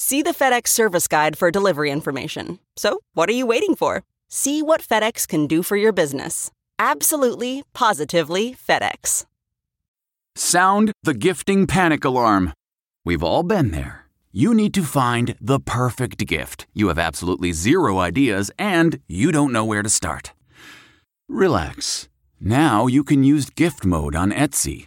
See the FedEx service guide for delivery information. So, what are you waiting for? See what FedEx can do for your business. Absolutely, positively FedEx. Sound the gifting panic alarm. We've all been there. You need to find the perfect gift. You have absolutely zero ideas and you don't know where to start. Relax. Now you can use gift mode on Etsy.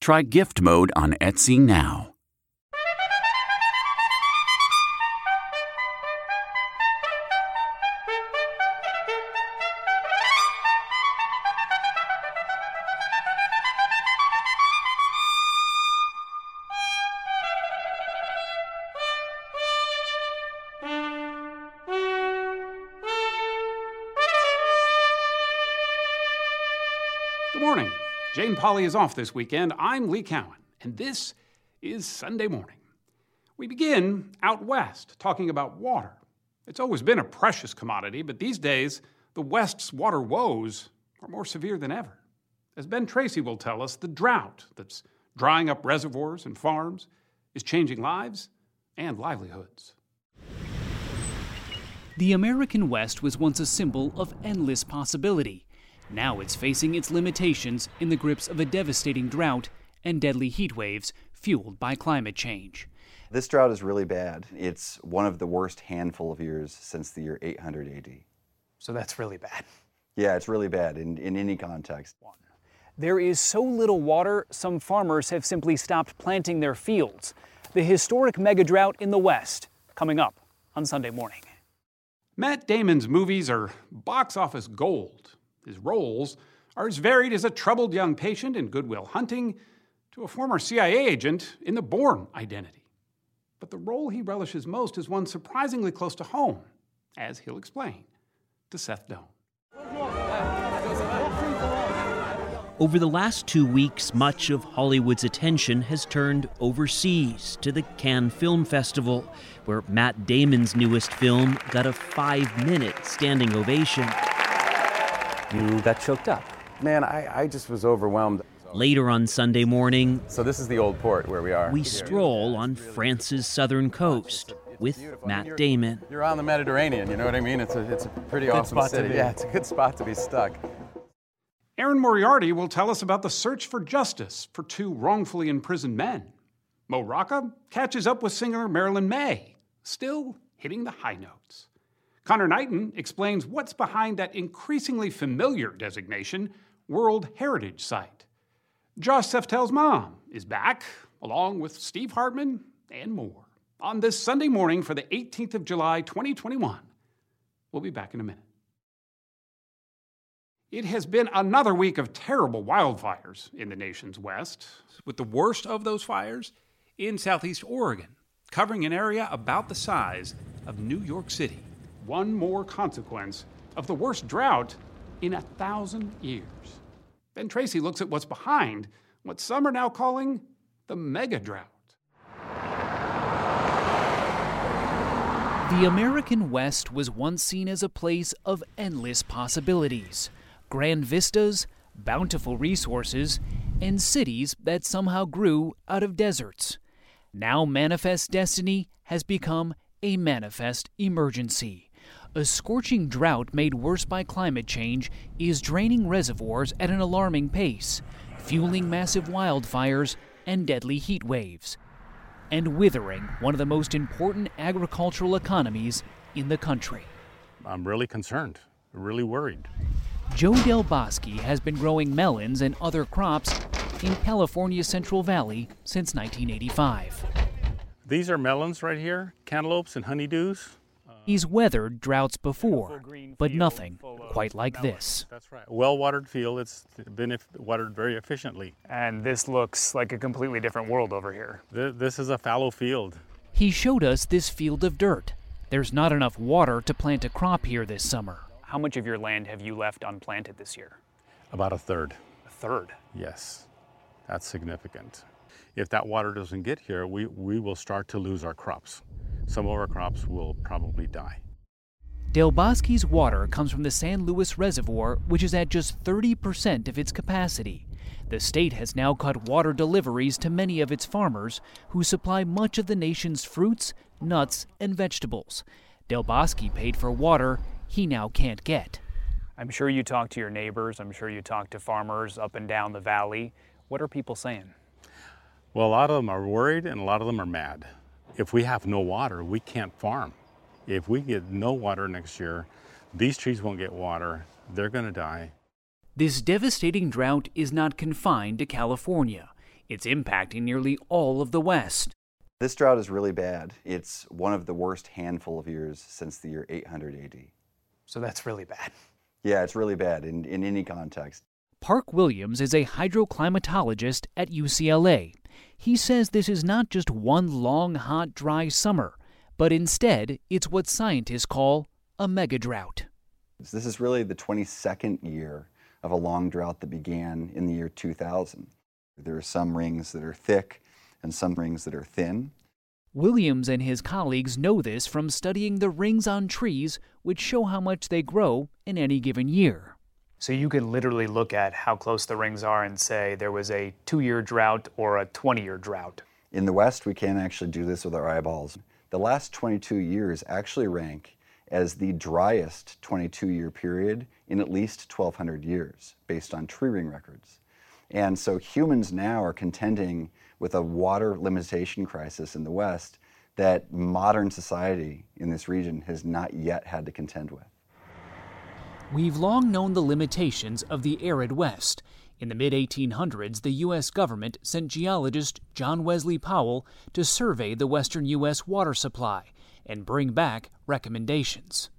Try Gift Mode on Etsy now. Jane Pauley is off this weekend. I'm Lee Cowan, and this is Sunday morning. We begin out west, talking about water. It's always been a precious commodity, but these days, the West's water woes are more severe than ever. As Ben Tracy will tell us, the drought that's drying up reservoirs and farms is changing lives and livelihoods. The American West was once a symbol of endless possibility. Now it's facing its limitations in the grips of a devastating drought and deadly heat waves fueled by climate change. This drought is really bad. It's one of the worst handful of years since the year 800 AD. So that's really bad. Yeah, it's really bad in, in any context. There is so little water, some farmers have simply stopped planting their fields. The historic mega drought in the West, coming up on Sunday morning. Matt Damon's movies are box office gold. His roles are as varied as a troubled young patient in Good Will Hunting to a former CIA agent in The Bourne Identity. But the role he relishes most is one surprisingly close to home, as he'll explain to Seth Doane. Over the last two weeks, much of Hollywood's attention has turned overseas to the Cannes Film Festival, where Matt Damon's newest film got a five minute standing ovation. You got choked up. Man, I, I just was overwhelmed. Later on Sunday morning, So this is the old port where we are. we stroll on France's southern coast with Matt Damon. You're on the Mediterranean, you know what I mean? It's a, it's a pretty awesome spot to city. be. Yeah, it's a good spot to be stuck. Erin Moriarty will tell us about the search for justice for two wrongfully imprisoned men. Mo Rocca catches up with singer Marilyn Maye, still hitting the high notes. Conor Knighton explains what's behind that increasingly familiar designation, World Heritage Site. Josh Seftel's mom is back, along with Steve Hartman and more, on this Sunday morning for the 18th of July, 2021. We'll be back in a minute. It has been another week of terrible wildfires in the nation's west, with the worst of those fires in southeast Oregon, covering an area about the size of New York City. One more consequence of the worst drought in a thousand years. Ben Tracy looks at what's behind what some are now calling the mega drought. The American West was once seen as a place of endless possibilities, grand vistas, bountiful resources, and cities that somehow grew out of deserts. Now, Manifest Destiny has become a manifest emergency. A scorching drought made worse by climate change is draining reservoirs at an alarming pace, fueling massive wildfires and deadly heat waves and withering one of the most important agricultural economies in the country. I'm really concerned, really worried. Joe Del Bosque has been growing melons and other crops in California's Central Valley since 1985. These are melons right here, cantaloupes and honeydews. He's weathered droughts before, but nothing quite like this. That's right. Well watered field. It's been watered very efficiently. And this looks like a completely different world over here. This is a fallow field. He showed us this field of dirt. There's not enough water to plant a crop here this summer. How much of your land have you left unplanted this year? About a third. A third? Yes. That's significant. If that water doesn't get here, we, we will start to lose our crops some of our crops will probably die. Del Bosque's water comes from the San Luis Reservoir, which is at just 30% of its capacity. The state has now cut water deliveries to many of its farmers, who supply much of the nation's fruits, nuts, and vegetables. Del Bosque paid for water he now can't get. I'm sure you talk to your neighbors, I'm sure you talk to farmers up and down the valley. What are people saying? Well, a lot of them are worried and a lot of them are mad. If we have no water, we can't farm. If we get no water next year, these trees won't get water. They're going to die. This devastating drought is not confined to California. It's impacting nearly all of the West. This drought is really bad. It's one of the worst handful of years since the year 800 AD. So that's really bad. Yeah, it's really bad in, in any context. Park Williams is a hydroclimatologist at UCLA. He says this is not just one long, hot, dry summer, but instead it's what scientists call a mega drought. This is really the 22nd year of a long drought that began in the year 2000. There are some rings that are thick and some rings that are thin. Williams and his colleagues know this from studying the rings on trees, which show how much they grow in any given year. So you can literally look at how close the rings are and say there was a two year drought or a 20 year drought. In the West, we can't actually do this with our eyeballs. The last 22 years actually rank as the driest 22 year period in at least 1,200 years, based on tree ring records. And so humans now are contending with a water limitation crisis in the West that modern society in this region has not yet had to contend with. We've long known the limitations of the arid West. In the mid 1800s, the U.S. government sent geologist John Wesley Powell to survey the western U.S. water supply and bring back recommendations.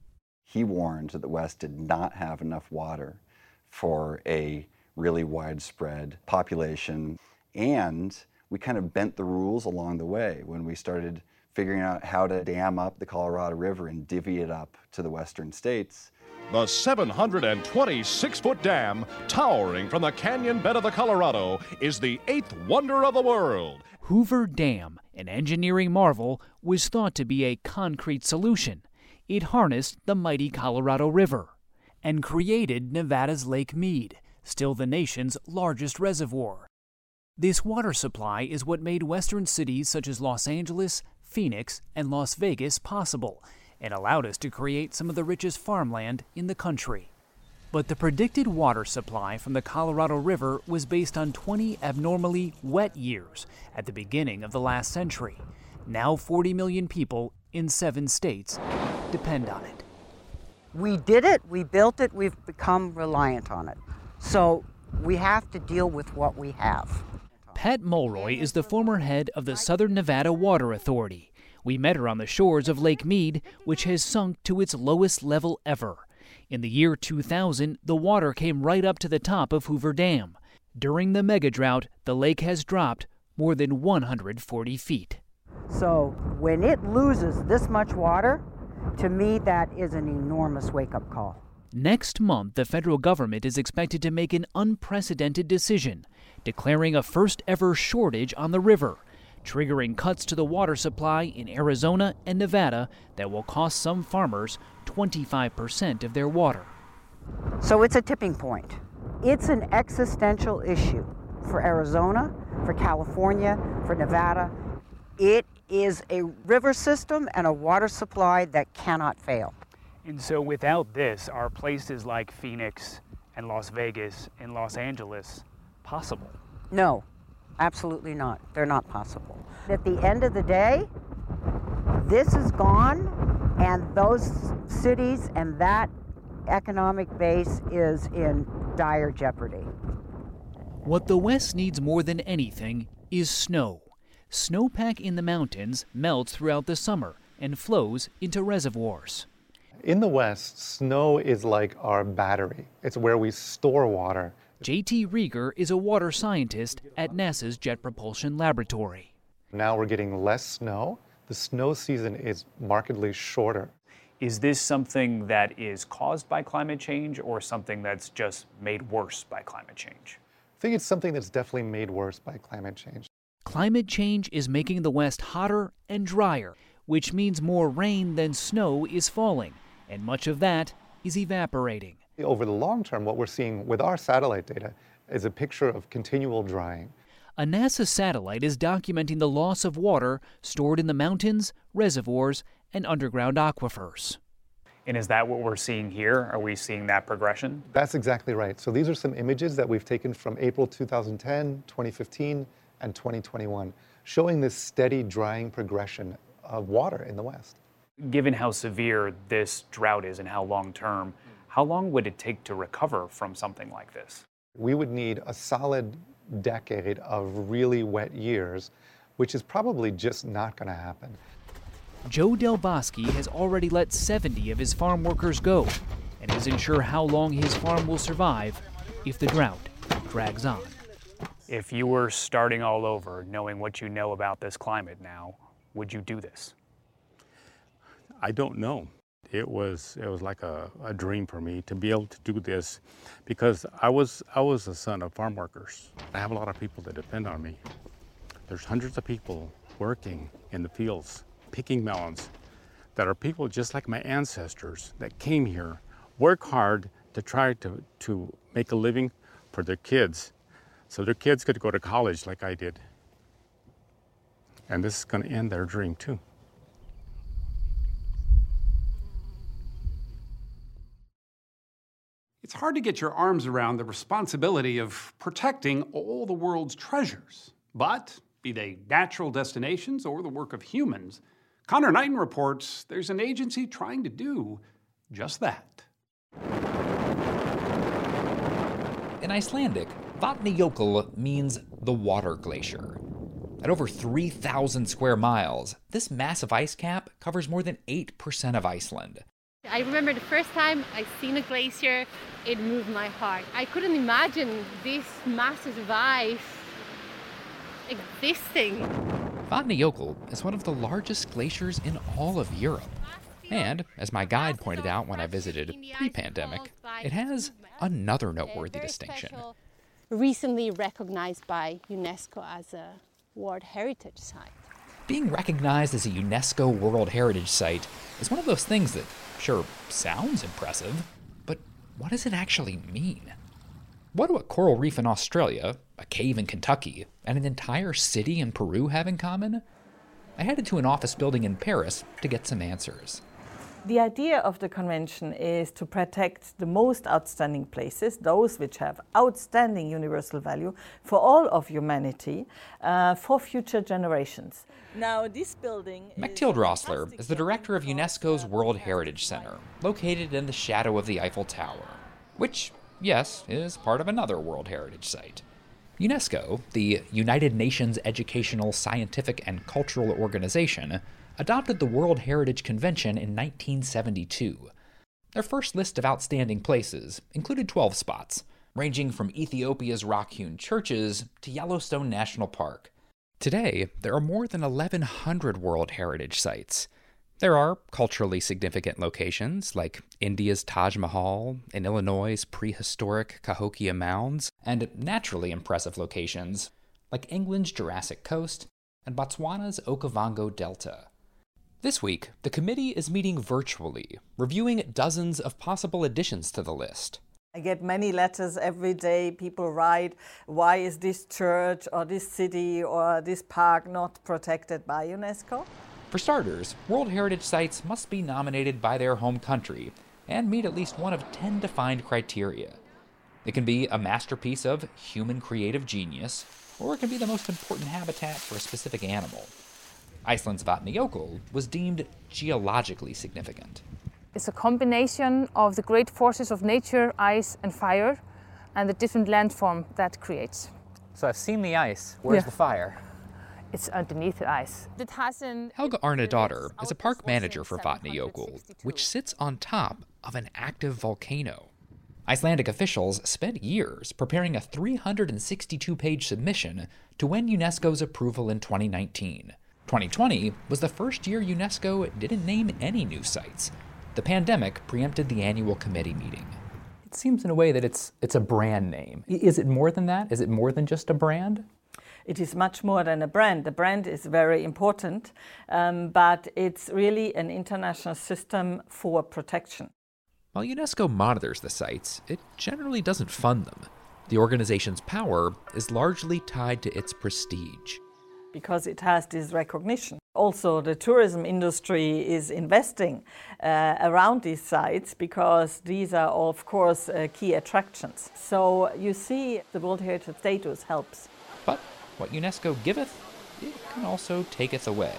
He warned that the West did not have enough water for a really widespread population. And we kind of bent the rules along the way when we started figuring out how to dam up the Colorado River and divvy it up to the western states. The 726 foot dam, towering from the canyon bed of the Colorado, is the eighth wonder of the world. Hoover Dam, an engineering marvel, was thought to be a concrete solution. It harnessed the mighty Colorado River and created Nevada's Lake Mead, still the nation's largest reservoir. This water supply is what made western cities such as Los Angeles, Phoenix, and Las Vegas possible and allowed us to create some of the richest farmland in the country. But the predicted water supply from the Colorado River was based on 20 abnormally wet years at the beginning of the last century. Now 40 million people in seven states depend on it. We did it, we built it, we've become reliant on it. So we have to deal with what we have. Pat Mulroy is the former head of the Southern Nevada Water Authority. We met her on the shores of Lake Mead, which has sunk to its lowest level ever. In the year 2000, the water came right up to the top of Hoover Dam. During the mega drought, the lake has dropped more than 140 feet. So when it loses this much water, to me, that is an enormous wake up call. Next month, the federal government is expected to make an unprecedented decision, declaring a first ever shortage on the river, triggering cuts to the water supply in Arizona and Nevada that will cost some farmers 25% of their water. So it's a tipping point. It's an existential issue for Arizona, for California, for Nevada. It is a river system and a water supply that cannot fail. And so without this, are places like Phoenix and Las Vegas and Los Angeles possible? No, absolutely not. They're not possible. At the end of the day, this is gone, and those cities and that economic base is in dire jeopardy. What the West needs more than anything is snow. Snowpack in the mountains melts throughout the summer and flows into reservoirs. In the West, snow is like our battery. It's where we store water. JT Reager is a water scientist at NASA's Jet Propulsion Laboratory. Now we're getting less snow. The snow season is markedly shorter. Is this something that is caused by climate change or something that's just made worse by climate change? I think it's something that's definitely made worse by climate change. Climate change is making the West hotter and drier, which means more rain than snow is falling, and much of that is evaporating. Over the long term, what we're seeing with our satellite data is a picture of continual drying. A NASA satellite is documenting the loss of water stored in the mountains, reservoirs, and underground aquifers. And is that what we're seeing here? Are we seeing that progression? That's exactly right. So these are some images that we've taken from April 2010, 2015, and 2021, showing this steady drying progression of water in the West. Given how severe this drought is and how long term, how long would it take to recover from something like this? We would need a solid decade of really wet years, which is probably just not going to happen. Joe Del Bosque has already let 70 of his farm workers go and isn't sure how long his farm will survive if the drought drags on. If you were starting all over, knowing what you know about this climate now, would you do this? I don't know. It was it was like a, a dream for me to be able to do this because I was I was a son of farm workers. I have a lot of people that depend on me. There's hundreds of people working in the fields, picking melons, that are people just like my ancestors that came here, work hard to try to, to make a living for their kids so their kids could go to college like I did. And this is going to end their dream too. It's hard to get your arms around the responsibility of protecting all the world's treasures. But, be they natural destinations or the work of humans, Conor Knighton reports there's an agency trying to do just that. In Icelandic, Vatnajökull means the water glacier. At over 3,000 square miles, this massive ice cap covers more than 8% of Iceland. I remember the first time I seen a glacier, it moved my heart. I couldn't imagine this massive ice existing. Vatnajökull is one of the largest glaciers in all of Europe. And, as my guide pointed out when I visited pre pandemic, it has another noteworthy distinction. Recently recognized by UNESCO as a World Heritage Site. Being recognized as a UNESCO World Heritage Site is one of those things that sure sounds impressive, but what does it actually mean? What do a coral reef in Australia, a cave in Kentucky, and an entire city in Peru have in common? I headed to an office building in Paris to get some answers. The idea of the convention is to protect the most outstanding places, those which have outstanding universal value for all of humanity, uh, for future generations. Now, this building. Mechtild Rossler is the director of UNESCO's World Heritage Center, located in the shadow of the Eiffel Tower, which, yes, is part of another World Heritage Site. UNESCO, the United Nations Educational, Scientific, and Cultural Organization, adopted the World Heritage Convention in 1972. Their first list of outstanding places included 12 spots, ranging from Ethiopia's rock hewn churches to Yellowstone National Park. Today, there are more than 1,100 World Heritage Sites. There are culturally significant locations like India's Taj Mahal and Illinois' prehistoric Cahokia Mounds, and naturally impressive locations like England's Jurassic Coast and Botswana's Okavango Delta. This week, the committee is meeting virtually, reviewing dozens of possible additions to the list. I get many letters every day. People write, why is this church or this city or this park not protected by UNESCO? For starters, World Heritage Sites must be nominated by their home country and meet at least one of 10 defined criteria. It can be a masterpiece of human creative genius, or it can be the most important habitat for a specific animal. Iceland's Vatnajökull was deemed geologically significant. It's a combination of the great forces of nature, ice and fire, and the different landform that creates. So I've seen the ice. Where's Yeah. the fire? It's underneath the ice. It hasn't. Helga Arnadottir is a park manager for Vatnajökull, which sits on top of an active volcano. Icelandic officials spent years preparing a 362 page submission to win UNESCO's approval in 2019. 2020 was the first year UNESCO didn't name any new sites. The pandemic preempted the annual committee meeting. It seems in a way that it's it's a brand name. Is it more than that? Is it more than just a brand? It is much more than a brand. The brand is very important, um, but it's really an international system for protection. While UNESCO monitors the sites, it generally doesn't fund them. The organization's power is largely tied to its prestige. Because it has this recognition. Also, the tourism industry is investing uh, around these sites because these are, of course, uh, key attractions. So you see, the World Heritage status helps. But what UNESCO giveth, it can also taketh away.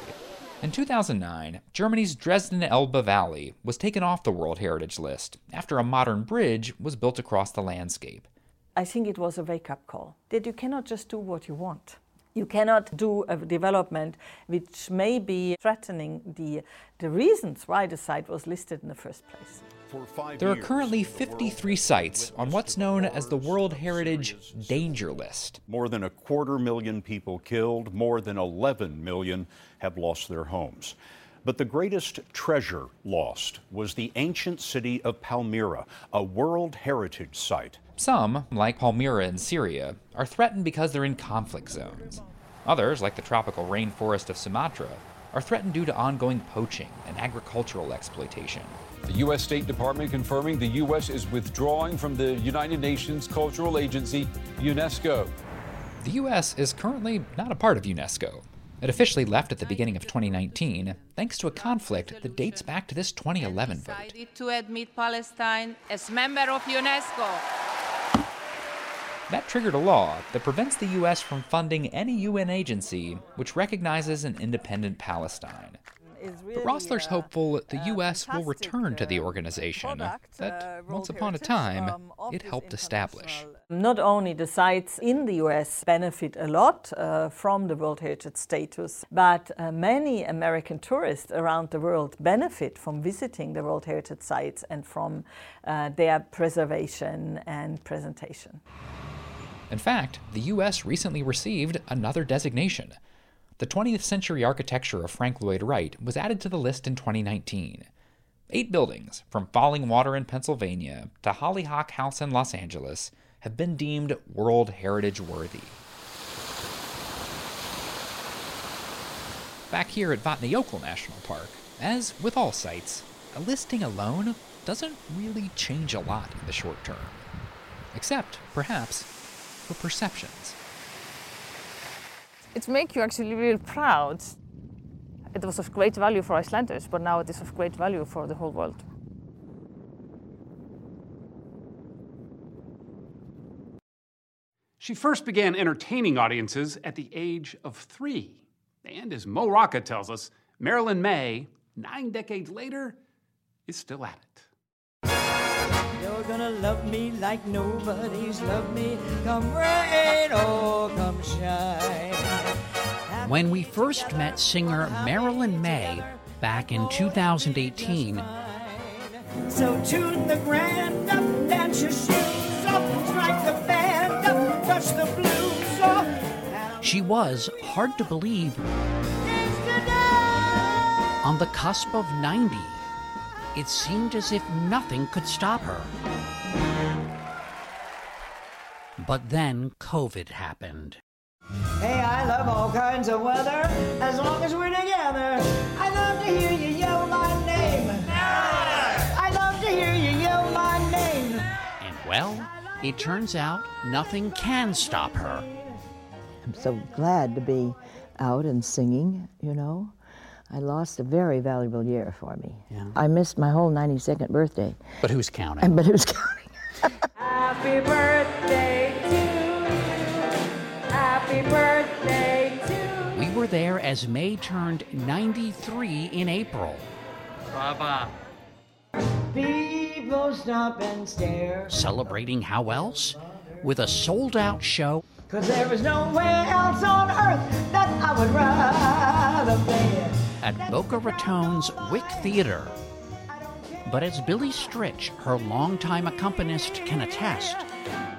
In 2009, Germany's Dresden Elbe Valley was taken off the World Heritage List after a modern bridge was built across the landscape. I think it was a wake up call that you cannot just do what you want. You cannot do a development which may be threatening the, the reasons why the site was listed in the first place. There are currently 53 sites on what's known as the World Heritage Danger List. More than a quarter million people killed, more than 11 million have lost their homes. But the greatest treasure lost was the ancient city of Palmyra, a World Heritage Site. Some, like Palmyra in Syria, are threatened because they're in conflict zones. Others, like the tropical rainforest of Sumatra, are threatened due to ongoing poaching and agricultural exploitation. The U.S. State Department confirming the U.S. is withdrawing from the United Nations Cultural Agency, UNESCO. The US is currently not a part of UNESCO. It officially left at the beginning of 2019 thanks to a conflict that dates back to this 2011 vote. decided to admit Palestine as member of UNESCO. That triggered a law that prevents the US from funding any UN agency which recognizes an independent Palestine. But Rossler's hopeful that the US will return to the organization that, once upon a time, it helped establish. Not only the sites in the US benefit a lot uh, from the World Heritage status, but uh, many American tourists around the world benefit from visiting the World Heritage sites and from uh, their preservation and presentation. In fact, the US recently received another designation. The 20th century architecture of Frank Lloyd Wright was added to the list in 2019. Eight buildings, from Fallingwater in Pennsylvania to Hollyhock House in Los Angeles, have been deemed World Heritage worthy. Back here at Vatnajökull National Park, as with all sites, a listing alone doesn't really change a lot in the short term. Except, perhaps, for perceptions. It makes you actually really proud. It was of great value for Icelanders, but now it is of great value for the whole world. She first began entertaining audiences at the age of three. And as Mo Rocca tells us, Marilyn Maye, nine decades later, is still at it. You're gonna love me like nobody's loved me. Come rain or come shine. When we first met singer Marilyn Maye back in 2018, So tune the grand up, dance your shoes off, strike the band up, touch the blues off. She was, hard to believe, on the cusp of 90. It seemed as if nothing could stop her. But then COVID happened. Hey, I love all kinds of weather as long as we're together. I love to hear you yell my name. I love to hear you yell my name. And well, it turns out nothing can stop her. I'm so glad to be out and singing, you know. I lost a very valuable year for me. Yeah. I missed my whole 92nd birthday. But who's counting? And, but who's counting? Happy birthday to you. Happy birthday to you. We were there as Maye turned 93 in April. Baba. People stop and stare. Celebrating how else? With a sold out show Cause there is nowhere else on earth that I would rather be. At Boca Raton's Wick Theater. But as Billy Stritch, her longtime accompanist, can attest,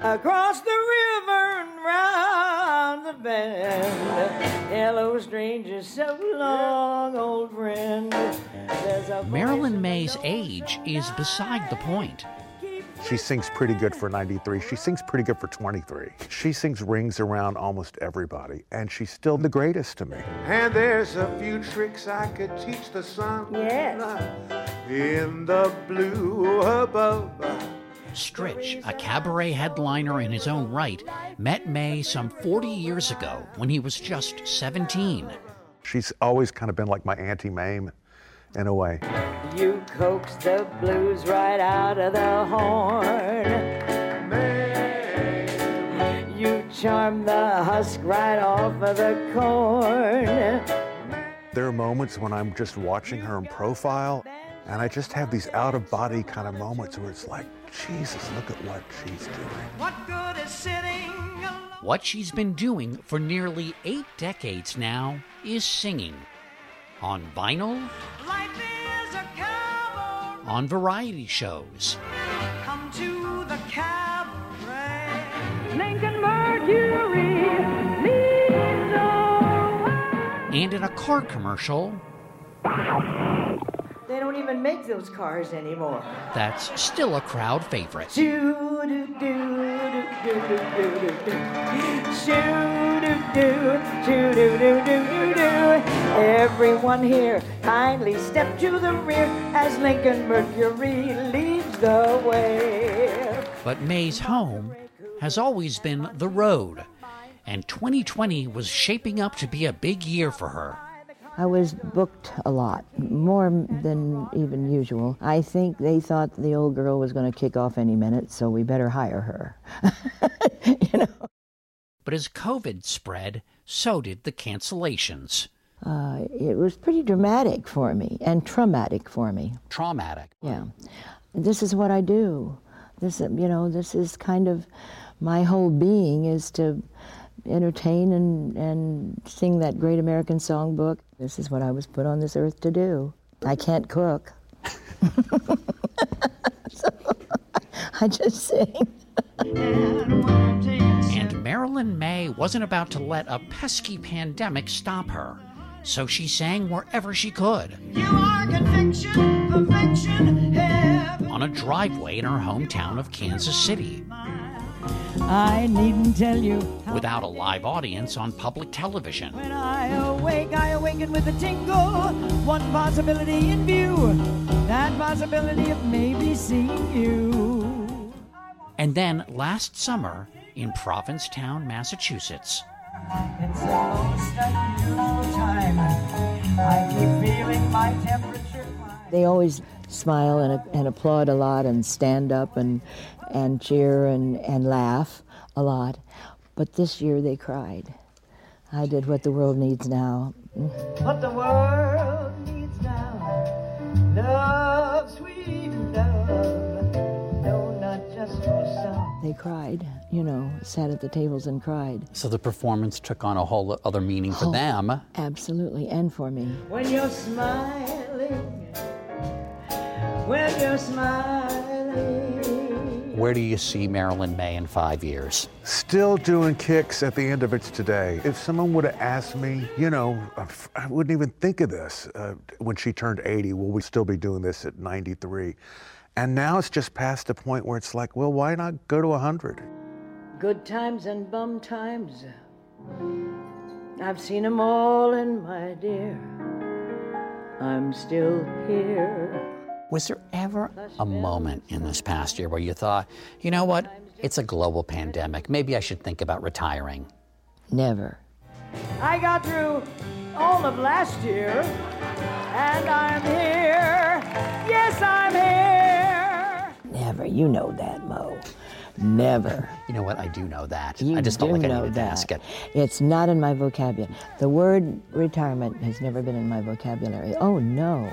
Across the river and round the bend. Hello, stranger, so long, old friend. Marilyn Maye's age is beside the point. She sings pretty good for 93. She sings pretty good for 23. She sings rings around almost everybody, and she's still the greatest to me. And there's a few tricks I could teach the sun. Yes. In the blue above. Stritch, a cabaret headliner in his own right, met Maye some 40 years ago when he was just 17. She's always kind of been like my Auntie Mame in a way. You coax the blues right out of the horn. You charm the husk right off of the corn. There are moments when I'm just watching her in profile, and I just have these out of body kind of moments where it's like, Jesus, look at what she's doing. What good is sitting What she's been doing for nearly eight decades now is singing. On vinyl, Life is a on variety shows, Come to the cabaret. Lincoln Mercury leads the and in a car commercial They don't even make those cars anymore. that's still a crowd favorite. Everyone here, kindly step to the rear as Lincoln Mercury leads the way. But Maye's home has always been the road, and 2020 was shaping up to be a big year for her. I was booked a lot, more than even usual. I think they thought the old girl was going to kick off any minute, so we better hire her. You know. But as COVID spread, so did the cancellations. Uh, it was pretty dramatic for me and traumatic for me. Traumatic. Yeah. This is what I do. This, you know, this is kind of my whole being is to entertain and, and sing that great American songbook. This is what I was put on this earth to do. I can't cook. so I just sing. And Marilyn Maye wasn't about to let a pesky pandemic stop her, so she sang wherever she could. You are conviction, perfection. On a driveway in her hometown of Kansas City, I needn't tell you. without a live audience on public television. When I awake, I awaken with a tingle. One possibility in view. That possibility of maybe seeing you. And then last summer in Provincetown, Massachusetts, It's the most unusual time. I keep feeling my temperature. They always smile and, and applaud a lot and stand up and, and cheer and, and laugh a lot. But this year they cried. I did what the world needs now. What the world needs now. Love, sweet love. No, not just for some. They cried, you know, sat at the tables and cried. So the performance took on a whole other meaning for Oh. them. Absolutely, and for me. When you're smiling, when you're smiling. Where do you see Marilyn Maye in five years? Still doing kicks at the end of its today. If someone would have asked me, you know, I wouldn't even think of this uh, when she turned 80. Will we still be doing this at 93? And now it's just past the point where it's like, well, why not go to 100? Good times and bum times. I've seen 'em all, and my dear, I'm still here. Was there ever a moment in this past year where you thought, you know what, it's a global pandemic, maybe I should think about retiring? Never. I got through all of last year, and I'm here. Yes, I'm here. Never. You know that, Mo. Never. You know what? I do know that. You I just do felt like I know needed to that. ask it. It's not in my vocabulary. The word retirement has never been in my vocabulary. Oh no.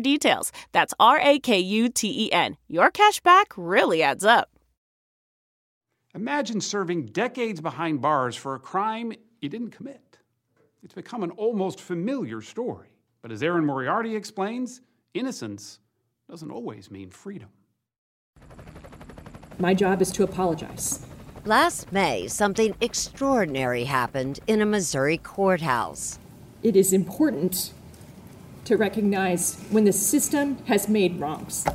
details. That's R A K U T E N. Your cash back really adds up. Imagine serving decades behind bars for a crime you didn't commit. It's become an almost familiar story. But as Erin Moriarty explains, innocence doesn't always mean freedom. My job is to apologize. Last May, something extraordinary happened in a Missouri courthouse. It is important to recognize when the system has made wrongs.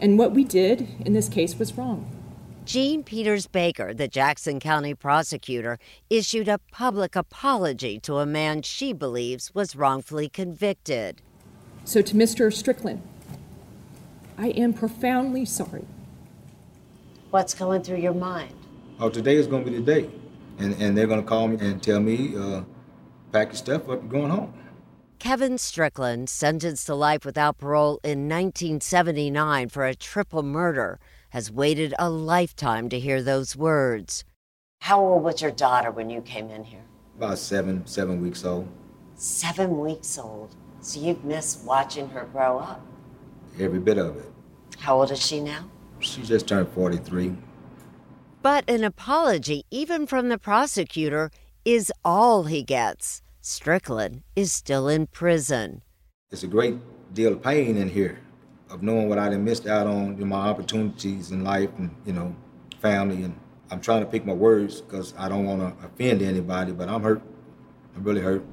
And what we did in this case was wrong. Jean Peters Baker, the Jackson County prosecutor, issued a public apology to a man she believes was wrongfully convicted. So, to Mr. Strickland, I am profoundly sorry. What's going through your mind? Oh, today is going to be the day. And, and they're going to call me and tell me, uh, pack your stuff up, you're going home. Kevin Strickland, sentenced to life without parole in 1979 for a triple murder, has waited a lifetime to hear those words. How old was your daughter when you came in here? About seven, seven weeks old. Seven weeks old. So you've missed watching her grow up. Every bit of it. How old is she now? She just turned 43. But an apology, even from the prosecutor, is all he gets. Strickland is still in prison. It's a great deal of pain in here of knowing what I done missed out on in my opportunities in life and, you know, family. And I'm trying to pick my words because I don't want to offend anybody, but I'm hurt. I'm really hurt.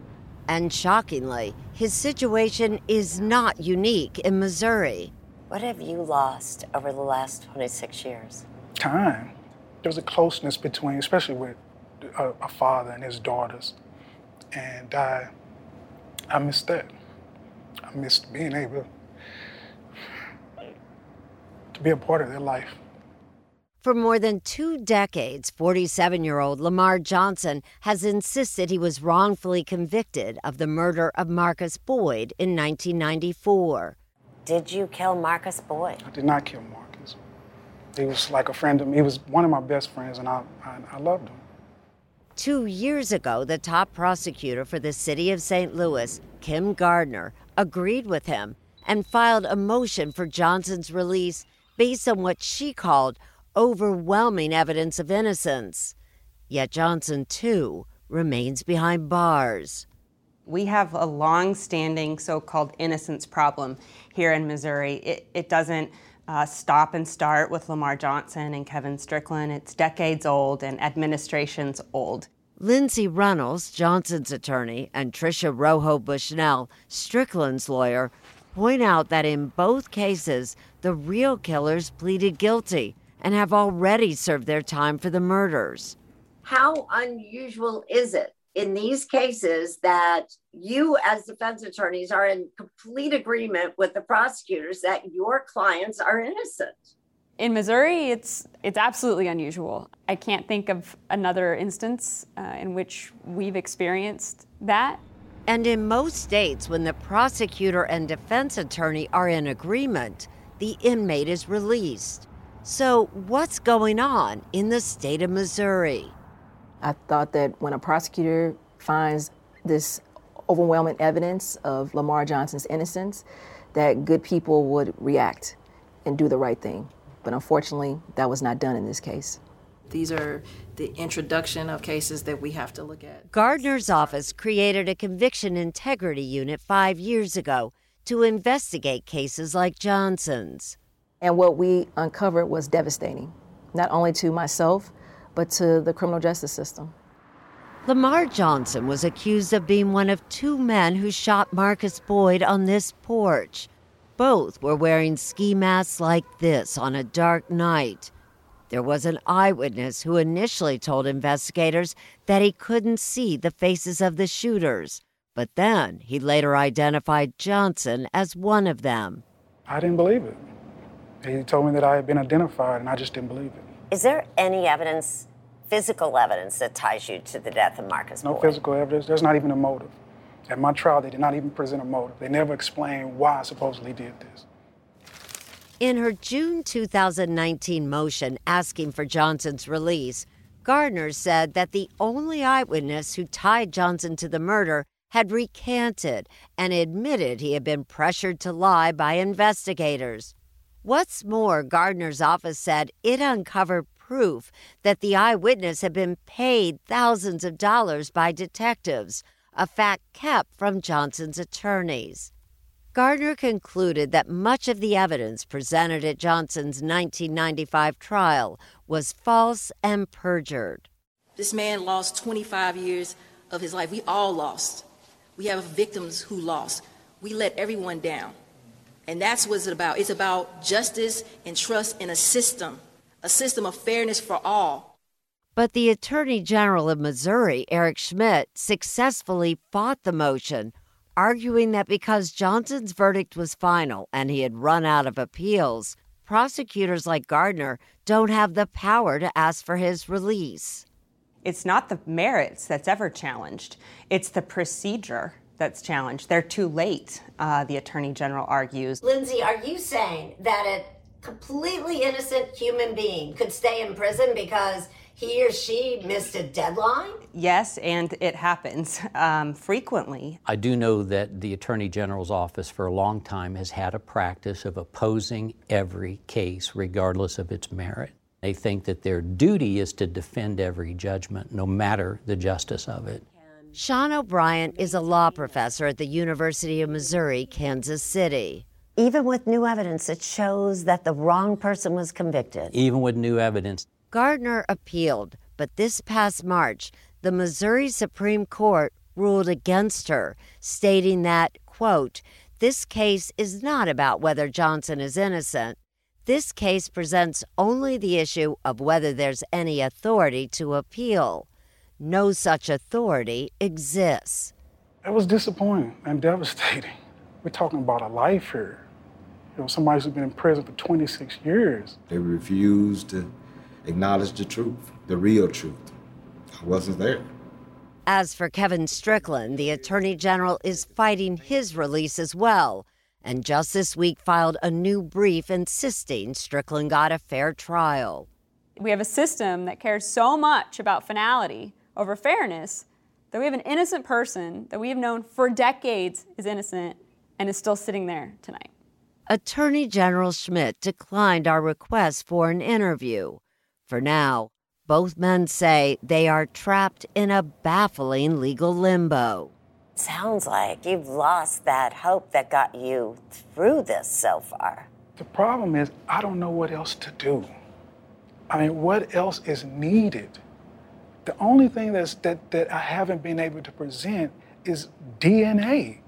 And shockingly, his situation is not unique in Missouri. What have you lost over the last 26 years? time. There's a closeness between, especially with a, a father and his daughters, and I, I missed that. I missed being able to be a part of their life. For more than two decades, 47 year old Lamar Johnson has insisted he was wrongfully convicted of the murder of Marcus Boyd in 1994. Did you kill Marcus Boyd? I did not kill Marcus. He was like a friend of me. He was one of my best friends, and I, I, I loved him. Two years ago, the top prosecutor for the city of St. Louis, Kim Gardner, agreed with him and filed a motion for Johnson's release based on what she called overwhelming evidence of innocence. Yet Johnson, too, remains behind bars. We have a long standing so called innocence problem here in Missouri. It, it doesn't uh, stop and start with Lamar Johnson and Kevin Strickland. It's decades old and administrations old. Lindsay Runnels, Johnson's attorney, and Tricia Rojo Bushnell, Strickland's lawyer, point out that in both cases, the real killers pleaded guilty and have already served their time for the murders. How unusual is it in these cases that you, as defense attorneys, are in complete agreement with the prosecutors that your clients are innocent. In Missouri, it's it's absolutely unusual. I can't think of another instance uh, in which we've experienced that. And in most states, when the prosecutor and defense attorney are in agreement, the inmate is released. So, what's going on in the state of Missouri? I thought that when a prosecutor finds this overwhelming evidence of Lamar Johnson's innocence, that good people would react and do the right thing. But unfortunately, that was not done in this case. These are the introduction of cases that we have to look at. Gardner's office created a conviction integrity unit five years ago to investigate cases like Johnson's. And what we uncovered was devastating, not only to myself, but to the criminal justice system. Lamar Johnson was accused of being one of two men who shot Marcus Boyd on this porch. Both were wearing ski masks like this on a dark night. There was an eyewitness who initially told investigators that he couldn't see the faces of the shooters, but then he later identified Johnson as one of them. I didn't believe it. He told me that I had been identified, and I just didn't believe it. Is there any evidence, physical evidence, that ties you to the death of Marcus No Boyd? physical evidence. There's not even a motive. At my trial, they did not even present a motive. They never explained why I supposedly did this. In her June 2019 motion asking for Johnson's release, Gardner said that the only eyewitness who tied Johnson to the murder had recanted and admitted he had been pressured to lie by investigators. What's more, Gardner's office said it uncovered proof that the eyewitness had been paid thousands of dollars by detectives, a fact kept from Johnson's attorneys. Gardner concluded that much of the evidence presented at Johnson's 1995 trial was false and perjured. This man lost 25 years of his life. We all lost. We have victims who lost. We let everyone down. And that's what it's about. It's about justice and trust in a system, a system of fairness for all. But the Attorney General of Missouri, Eric Schmitt, successfully fought the motion, arguing that because Johnson's verdict was final and he had run out of appeals, prosecutors like Gardner don't have the power to ask for his release. It's not the merits that's ever challenged, it's the procedure that's challenged. They're too late, uh, the Attorney General argues. Lindsay, are you saying that a completely innocent human being could stay in prison because he or she missed a deadline? Yes, and it happens um, frequently. I do know that the Attorney General's office for a long time has had a practice of opposing every case, regardless of its merit. They think that their duty is to defend every judgment, no matter the justice of it. Sean O'Brien is a law professor at the University of Missouri, Kansas City. Even with new evidence that shows that the wrong person was convicted, Even with new evidence, Gardner appealed, but this past March, the Missouri Supreme Court ruled against her, stating that, quote, this case is not about whether Johnson is innocent. This case presents only the issue of whether there's any authority to appeal. No such authority exists. It was disappointing and devastating. We're talking about a life here. You know, somebody who's been in prison for 26 years. They refused to acknowledge the truth, the real truth. I wasn't there. As for Kevin Strickland, the Attorney General is fighting his release as well, and just this week filed a new brief insisting Strickland got a fair trial. We have a system that cares so much about finality over fairness that we have an innocent person that we have known for decades is innocent and is still sitting there tonight. Attorney General Schmitt declined our request for an interview. For now, both men say they are trapped in a baffling legal limbo. Sounds like you've lost that hope that got you through this so far. The problem is, I don't know what else to do. I mean, what else is needed? The only thing that's, that, that I haven't been able to present is DNA.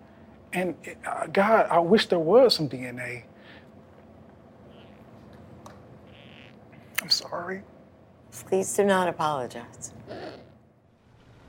And uh, God, I wish there was some DNA. I'm sorry. Please do not apologize.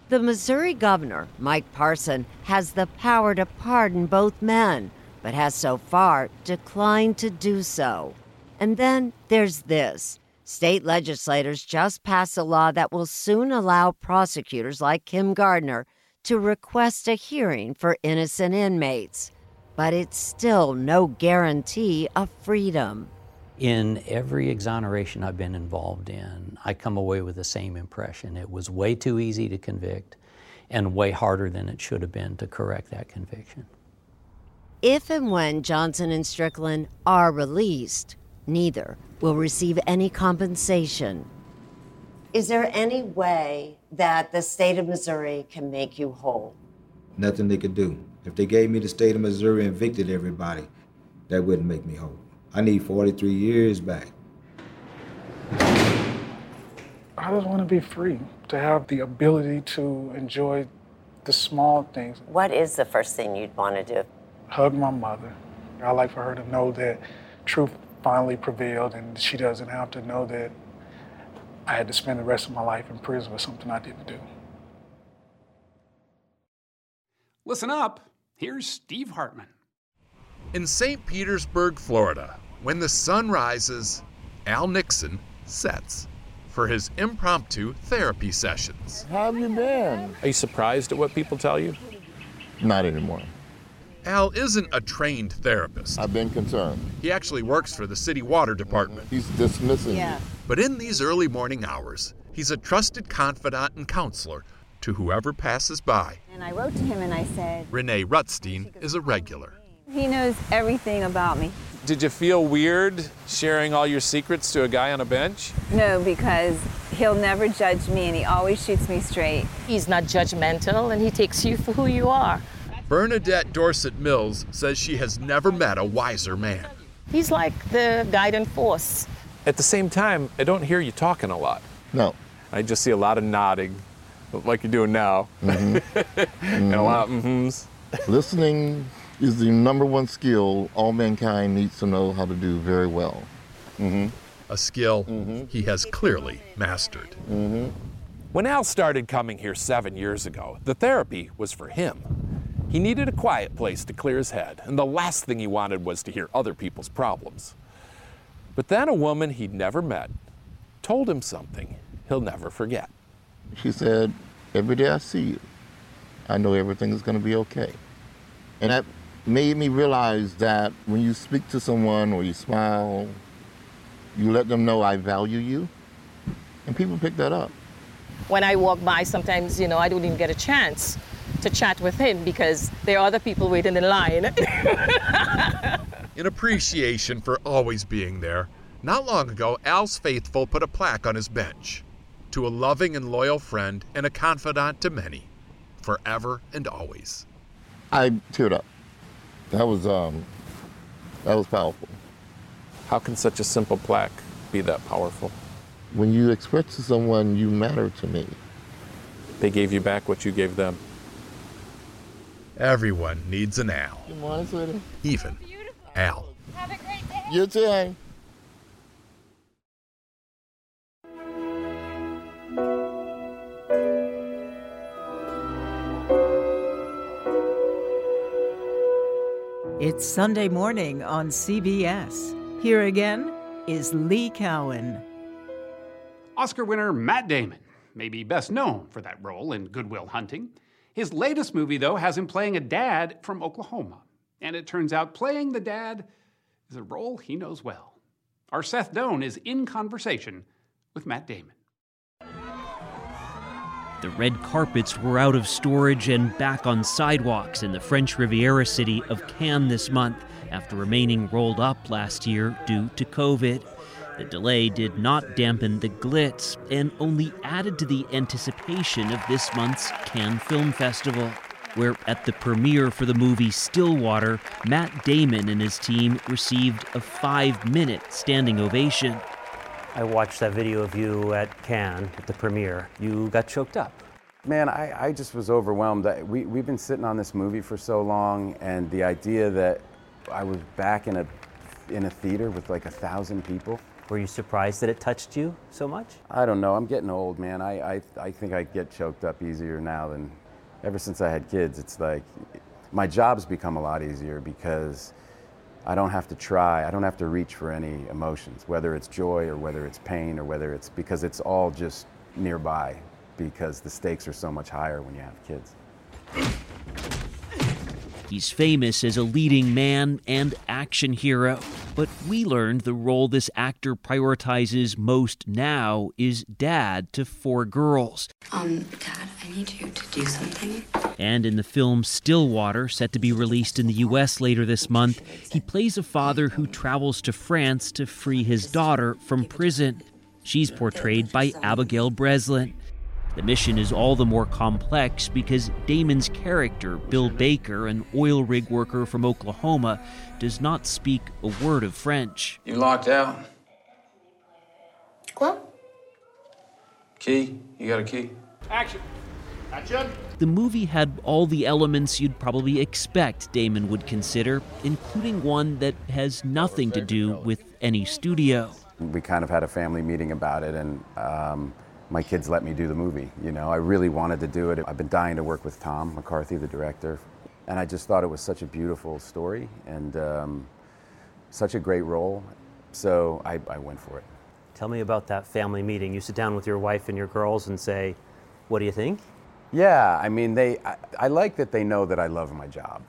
The Missouri governor, Mike Parson, has the power to pardon both men, but has so far declined to do so. And then there's this. State legislators just passed a law that will soon allow prosecutors like Kim Gardner to request a hearing for innocent inmates. But it's still no guarantee of freedom. In every exoneration I've been involved in, I come away with the same impression. It was way too easy to convict and way harder than it should have been to correct that conviction. If and when Johnson and Strickland are released, neither will receive any compensation. Is there any way that the state of Missouri can make you whole? Nothing they could do. If they gave me the state of Missouri and evicted everybody, that wouldn't make me whole. I need 43 years back. I just want to be free, to have the ability to enjoy the small things. What is the first thing you'd want to do? Hug my mother. I like for her to know that truth finally prevailed and she doesn't have to know that I had to spend the rest of my life in prison for something I didn't do. Listen up. Here's Steve Hartman. In St. Petersburg, Florida, when the sun rises, Al Nixon sets for his impromptu therapy sessions. How have you been? Are you surprised at what people tell you? Not anymore. Al isn't a trained therapist. I've been concerned. He actually works for the city water department. He's dismissing Yeah. you. But in these early morning hours, he's a trusted confidant and counselor to whoever passes by. And I wrote to him and I said, Renee Rutstein is a regular. he knows everything about me. Did you feel weird sharing all your secrets to a guy on a bench? No, because he'll never judge me and he always shoots me straight. He's not judgmental and he takes you for who you are. Bernadette Dorset Mills says she has never met a wiser man. He's like the guiding force. At the same time, I don't hear you talking a lot. No. I just see a lot of nodding, like you're doing now, mm-hmm. Mm-hmm. and a lot of mm-hms. Listening is the number one skill all mankind needs to know how to do very well. Mm-hmm. A skill mm-hmm. he has clearly mastered. When Al started coming here seven years ago, the therapy was for him. He needed a quiet place to clear his head, and the last thing he wanted was to hear other people's problems. But then a woman he'd never met told him something he'll never forget. She said, Every day I see you, I know everything is going to be okay. And that made me realize that when you speak to someone or you smile, you let them know I value you, and people pick that up. When I walk by, sometimes, you know, I don't even get a chance to chat with him because there are other people waiting in line. In appreciation for always being there, not long ago, Al's faithful put a plaque on his bench to a loving and loyal friend and a confidant to many, forever and always. I teared up. That was um, that was powerful. How can such a simple plaque be that powerful? When you express to someone you matter to me, They gave you back what you gave them. Everyone needs an Al, Good morning, sweetie. even Al. Have a great day. You too, honey. It's Sunday morning on CBS. Here again is Lee Cowan. Oscar winner Matt Damon may be best known for that role in Good Will Hunting. His latest movie, though, has him playing a dad from Oklahoma. And it turns out playing the dad is a role he knows well. Our Seth Doane is in conversation with Matt Damon. The red carpets were out of storage and back on sidewalks in the French Riviera city of Cannes this month after remaining rolled up last year due to COVID. The delay did not dampen the glitz and only added to the anticipation of this month's Cannes Film Festival, where at the premiere for the movie Stillwater, Matt Damon and his team received a five minute standing ovation. I watched that video of you at Cannes at the premiere. You got choked up. Man, I, I just was overwhelmed. I- We, we've been sitting on this movie for so long, and the idea that I was back in a, in a theater with like a thousand people Were you surprised that it touched you so much? I don't know. I'm getting old, man. I, I, I think I get choked up easier now than ever since I had kids. It's like my job's become a lot easier because I don't have to try. I don't have to reach for any emotions, whether it's joy or whether it's pain or whether it's because it's all just nearby because the stakes are so much higher when you have kids. He's famous as a leading man and action hero, but we learned the role this actor prioritizes most now is dad to four girls. Um, Dad, I need you to do something. And in the film Stillwater, set to be released in the US later this month, he plays a father who travels to France to free his daughter from prison. She's portrayed by Abigail Breslin. The mission is all the more complex because Damon's character, Bill Baker, an oil rig worker from Oklahoma, does not speak a word of French. You locked out? What? Key? You got a key? Action. Action. The movie had all the elements you'd probably expect Damon would consider, including one that has nothing to do with any studio. We kind of had a family meeting about it, and um, my kids let me do the movie. You know, I really wanted to do it. I've been dying to work with Tom McCarthy, the director, and I just thought it was such a beautiful story and um, such a great role. So I, I went for it. Tell me about that family meeting. You sit down with your wife and your girls and say, What do you think? Yeah, I mean, they. I, I like that they know that I love my job.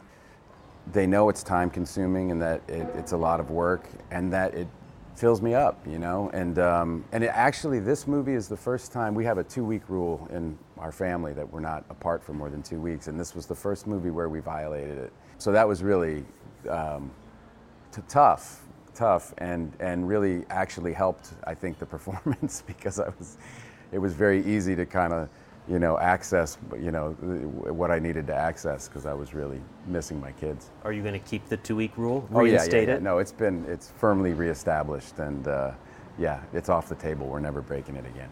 They know it's time consuming and that it, it's a lot of work and that it fills me up, you know. And um, and it actually, this movie is the first time we have a two-week rule in our family that we're not apart for more than two weeks, and this was the first movie where we violated it. So that was really um, t- tough, tough, and and really actually helped, I think, the performance because I was, it was very easy to kind of you know, access, you know, what I needed to access because I was really missing my kids. Are you going to keep the two-week rule? Oh yeah, yeah, yeah. it? No, it's been it's firmly reestablished, and uh, yeah, it's off the table. We're never breaking it again.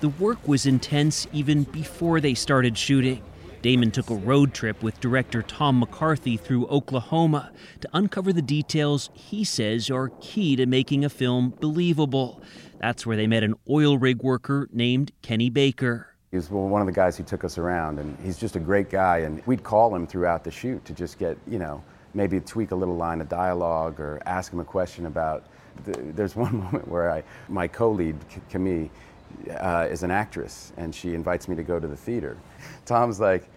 The work was intense even before they started shooting. Damon took a road trip with director Tom McCarthy through Oklahoma to uncover the details he says are key to making a film believable. That's where they met an oil rig worker named Kenny Baker. He was one of the guys who took us around, and he's just a great guy. And we'd call him throughout the shoot to just get, you know, maybe tweak a little line of dialogue or ask him a question about. The, there's one moment where I, my co-lead Camille, uh, is an actress, and she invites me to go to the theater. Tom's like,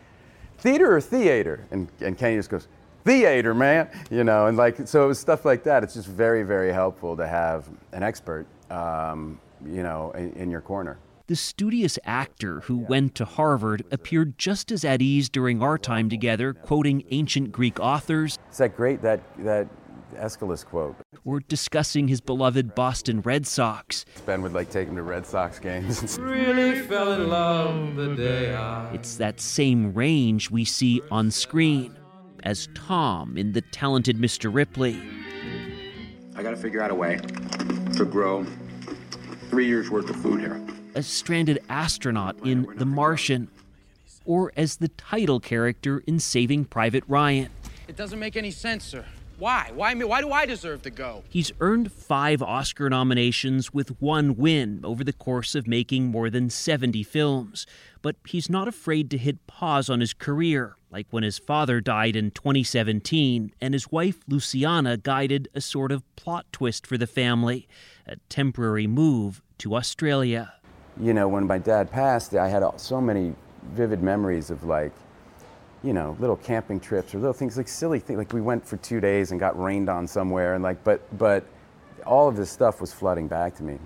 theater or theater, and and Kenny just goes, theater, man, you know, and like so it was stuff like that. It's just very very helpful to have an expert, um, you know, in, in your corner. The studious actor who went to Harvard appeared just as at ease during our time together, quoting ancient Greek authors. Is that great? That that Aeschylus quote. Or discussing his beloved Boston Red Sox. Ben would like take him to Red Sox games. really fell in love the day I. It's that same range we see on screen as Tom in The Talented Mr. Ripley. I gotta figure out a way to grow three years worth of food here a stranded astronaut in The Martian, or as the title character in Saving Private Ryan. It doesn't make any sense, sir. Why? Why me? Why do I deserve to go? He's earned five Oscar nominations with one win over the course of making more than 70 films. But he's not afraid to hit pause on his career, like when his father died in 2017 and his wife Luciana guided a sort of plot twist for the family a temporary move to Australia you know, when my dad passed, I had so many vivid memories of like, you know, little camping trips or little things like silly things. Like we went for two days and got rained on somewhere, and like, but but all of this stuff was flooding back to me,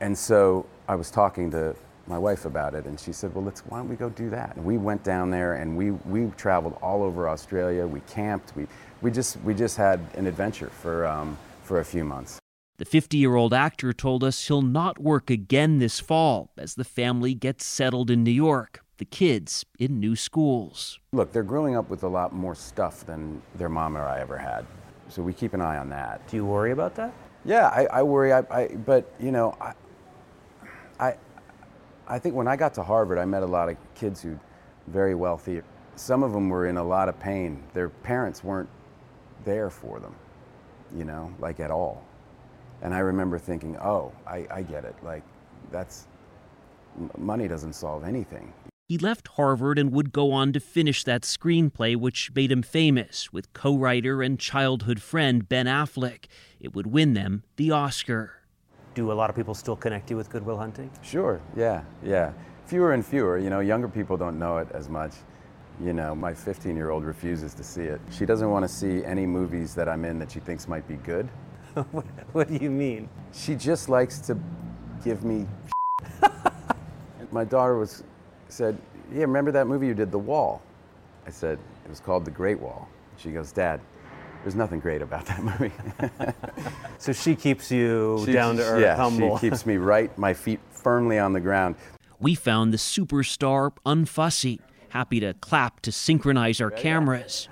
and so I was talking to my wife about it, and she said, "Well, let's why don't we go do that?" And we went down there, and we we traveled all over Australia. We camped. We we just we just had an adventure for um, for a few months. The 50 year old actor told us he'll not work again this fall as the family gets settled in New York, the kids in new schools. Look, they're growing up with a lot more stuff than their mom or I ever had. So we keep an eye on that. Do you worry about that? Yeah, I, I worry. I, I, but, you know, I, I, I think when I got to Harvard, I met a lot of kids who very wealthy. Some of them were in a lot of pain. Their parents weren't there for them, you know, like at all And I remember thinking, oh, I, I get it. Like, that's money doesn't solve anything. He left Harvard and would go on to finish that screenplay, which made him famous with co writer and childhood friend Ben Affleck. It would win them the Oscar. Do a lot of people still connect you with Good Will Hunting? Sure, yeah, yeah. Fewer and fewer. You know, younger people don't know it as much. You know, my 15 year old refuses to see it. She doesn't want to see any movies that I'm in that she thinks might be good. what do you mean? She just likes to give me. my daughter was said, Yeah, remember that movie you did, The Wall? I said, It was called The Great Wall. She goes, Dad, there's nothing great about that movie. so she keeps you She- down to earth, yeah, humble. She keeps me right, my feet firmly on the ground. We found the superstar unfussy, happy to clap to synchronize our cameras.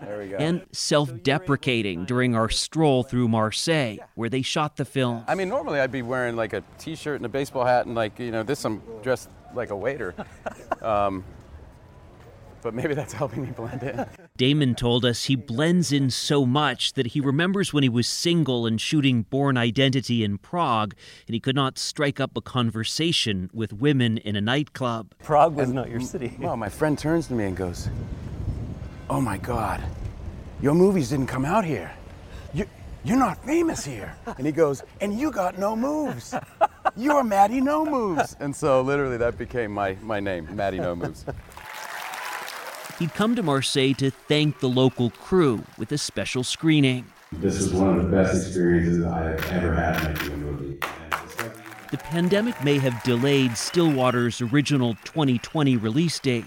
There we go. And self deprecating during our stroll through Marseille, where they shot the film. I mean, normally I'd be wearing like a t-shirt and a baseball hat and like, you know, this I'm dressed like a waiter. Um, but maybe that's helping me blend in. Damon told us he blends in so much that he remembers when he was single and shooting Bourne Identity in Prague, and he could not strike up a conversation with women in a nightclub. Prague was not your city. Well, my friend turns to me and goes, "Oh my God, your movies didn't come out here. You, you're not famous here." And he goes, "And you got no moves. You're Maddie No Moves." And so, literally, that became my my name, Maddie No Moves. He'd come to Marseille to thank the local crew with a special screening. This is one of the best experiences I have ever had making a movie. The pandemic may have delayed Stillwater's original 2020 release date,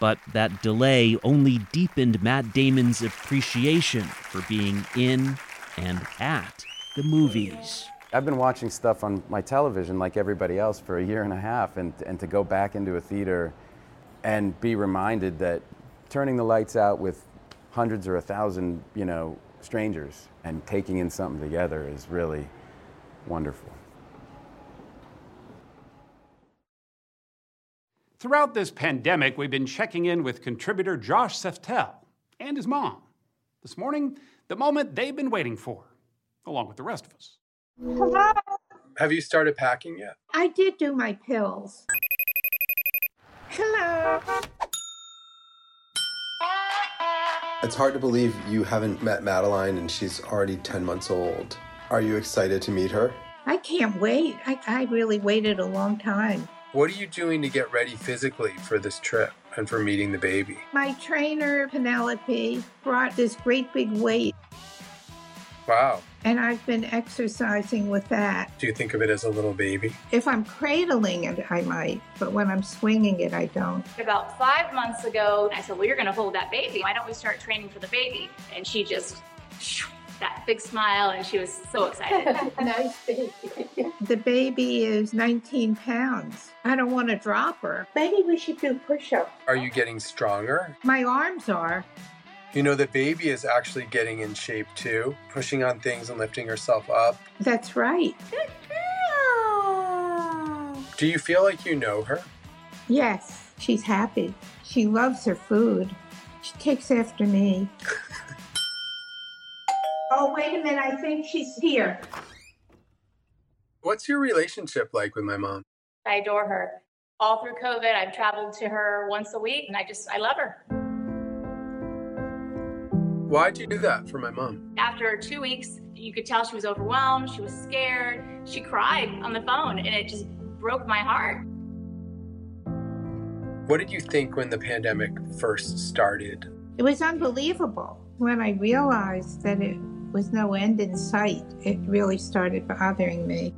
but that delay only deepened Matt Damon's appreciation for being in and at the movies. I've been watching stuff on my television like everybody else for a year and a half, and, and to go back into a theater and be reminded that turning the lights out with hundreds or a thousand, you know, strangers and taking in something together is really wonderful. Throughout this pandemic, we've been checking in with contributor Josh Seftel and his mom. This morning, the moment they've been waiting for, along with the rest of us. Hello. Have you started packing yet? I did do my pills. Hello. It's hard to believe you haven't met Madeline and she's already 10 months old. Are you excited to meet her? I can't wait. I, I really waited a long time. What are you doing to get ready physically for this trip and for meeting the baby? My trainer, Penelope, brought this great big weight, Wow. and I've been exercising with that. Do you think of it as a little baby? If I'm cradling it, I might, but when I'm swinging it, I don't. About five months ago, I said, Well, you're going to hold that baby. Why don't we start training for the baby? And she just, that big smile, and she was so excited. nice baby. The baby is 19 pounds. I don't want to drop her. Maybe we should do push ups. Are you getting stronger? My arms are. You know, the baby is actually getting in shape too, pushing on things and lifting herself up. That's right. Do you feel like you know her? Yes, she's happy. She loves her food. She takes after me. oh, wait a minute. I think she's here. What's your relationship like with my mom? I adore her. All through COVID, I've traveled to her once a week, and I just, I love her. Why'd you do that for my mom? After two weeks, you could tell she was overwhelmed, she was scared, she cried on the phone, and it just broke my heart. What did you think when the pandemic first started? It was unbelievable. When I realized that it was no end in sight, it really started bothering me.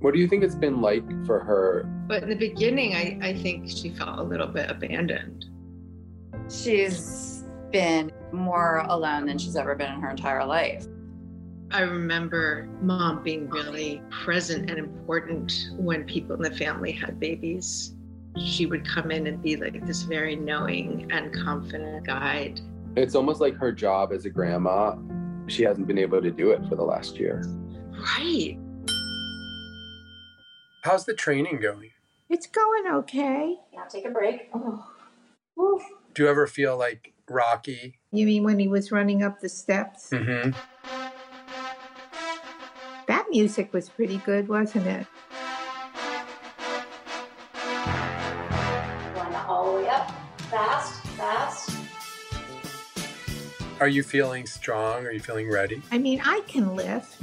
What do you think it's been like for her? But in the beginning, I, I think she felt a little bit abandoned. She's been more alone than she's ever been in her entire life. I remember mom being really present and important when people in the family had babies. She would come in and be like this very knowing and confident guide. It's almost like her job as a grandma. She hasn't been able to do it for the last year. Right. How's the training going? It's going okay. Now take a break. Oh. Oof. Do you ever feel like Rocky? You mean when he was running up the steps? Mm-hmm. That music was pretty good, wasn't it? Are you feeling strong? Are you feeling ready? I mean, I can lift.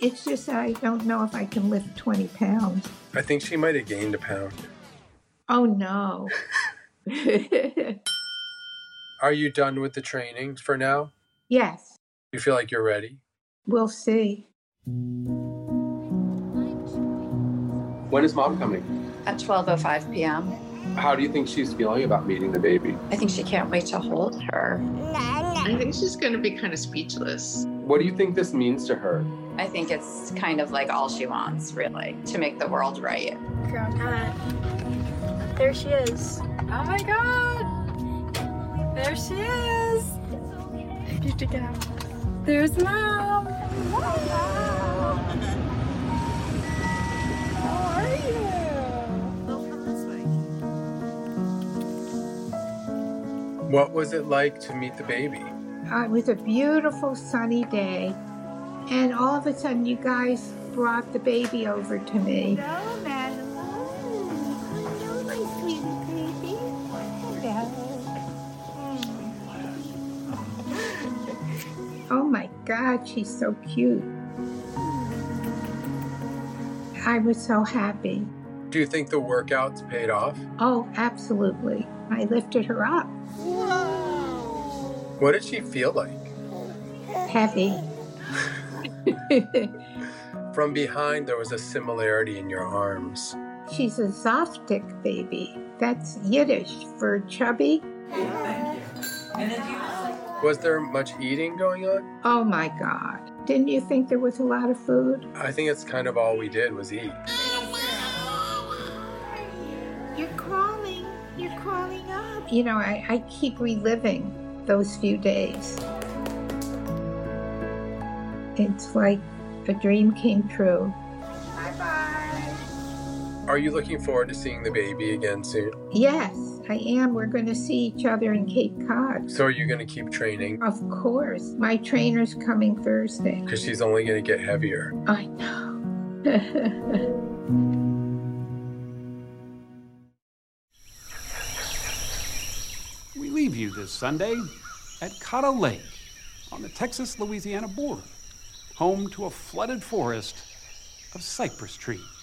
It's just that I don't know if I can lift 20 pounds. I think she might have gained a pound. Oh no. Are you done with the training for now? yes, You feel like you're ready? we'll see. When is mom coming? At 12:05 p.m. How do you think she's feeling about meeting the baby? I think she can't wait to hold her. I think she's going to be kind of speechless. What do you think this means to her? I think it's kind of like all she wants, really, to make the world right. Girl, God. There she is. Oh my god! There she is! There's mom! How are you? What was it like to meet the baby? Uh, it was a beautiful sunny day, and all of a sudden, you guys brought the baby over to me. Hello, Madeline. Hello, my sweet baby. Hello. Oh my God, she's so cute. I was so happy. Do you think the workouts paid off? Oh, absolutely. I lifted her up. What did she feel like? Happy. From behind, there was a similarity in your arms. She's a zaftig baby. That's Yiddish for chubby. Was there much eating going on? Oh my God. Didn't you think there was a lot of food? I think it's kind of all we did was eat. You're crawling. You're crawling up. You know, I, I keep reliving those few days. It's like a dream came true. Bye bye. Are you looking forward to seeing the baby again soon? Yes, I am. We're going to see each other in Cape Cod. So are you going to keep training? Of course. My trainer's coming Thursday. Because she's only going to get heavier. I know. leave you this Sunday at Caddo Lake on the Texas Louisiana border, home to a flooded forest of cypress trees.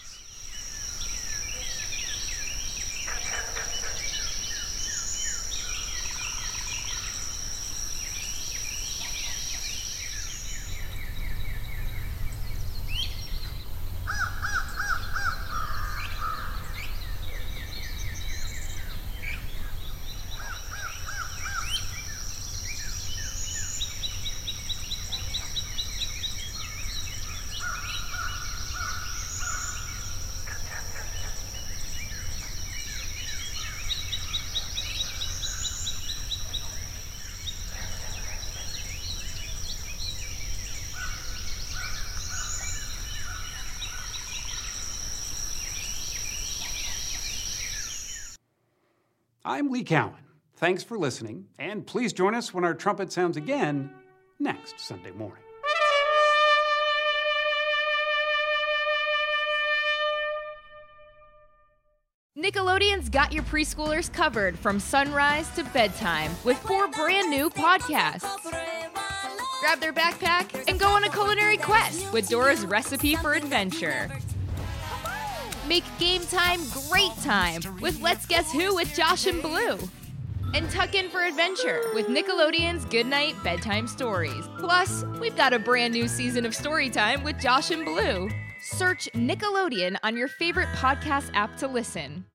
I'm Lee Cowan. Thanks for listening, and please join us when our trumpet sounds again next Sunday morning. Nickelodeon's got your preschoolers covered from sunrise to bedtime with four brand new podcasts. Grab their backpack and go on a culinary quest with Dora's Recipe for Adventure. Make game time great time with Let's Guess Who with Josh and Blue. And tuck in for adventure with Nickelodeon's Goodnight Bedtime Stories. Plus, we've got a brand new season of Storytime with Josh and Blue. Search Nickelodeon on your favorite podcast app to listen.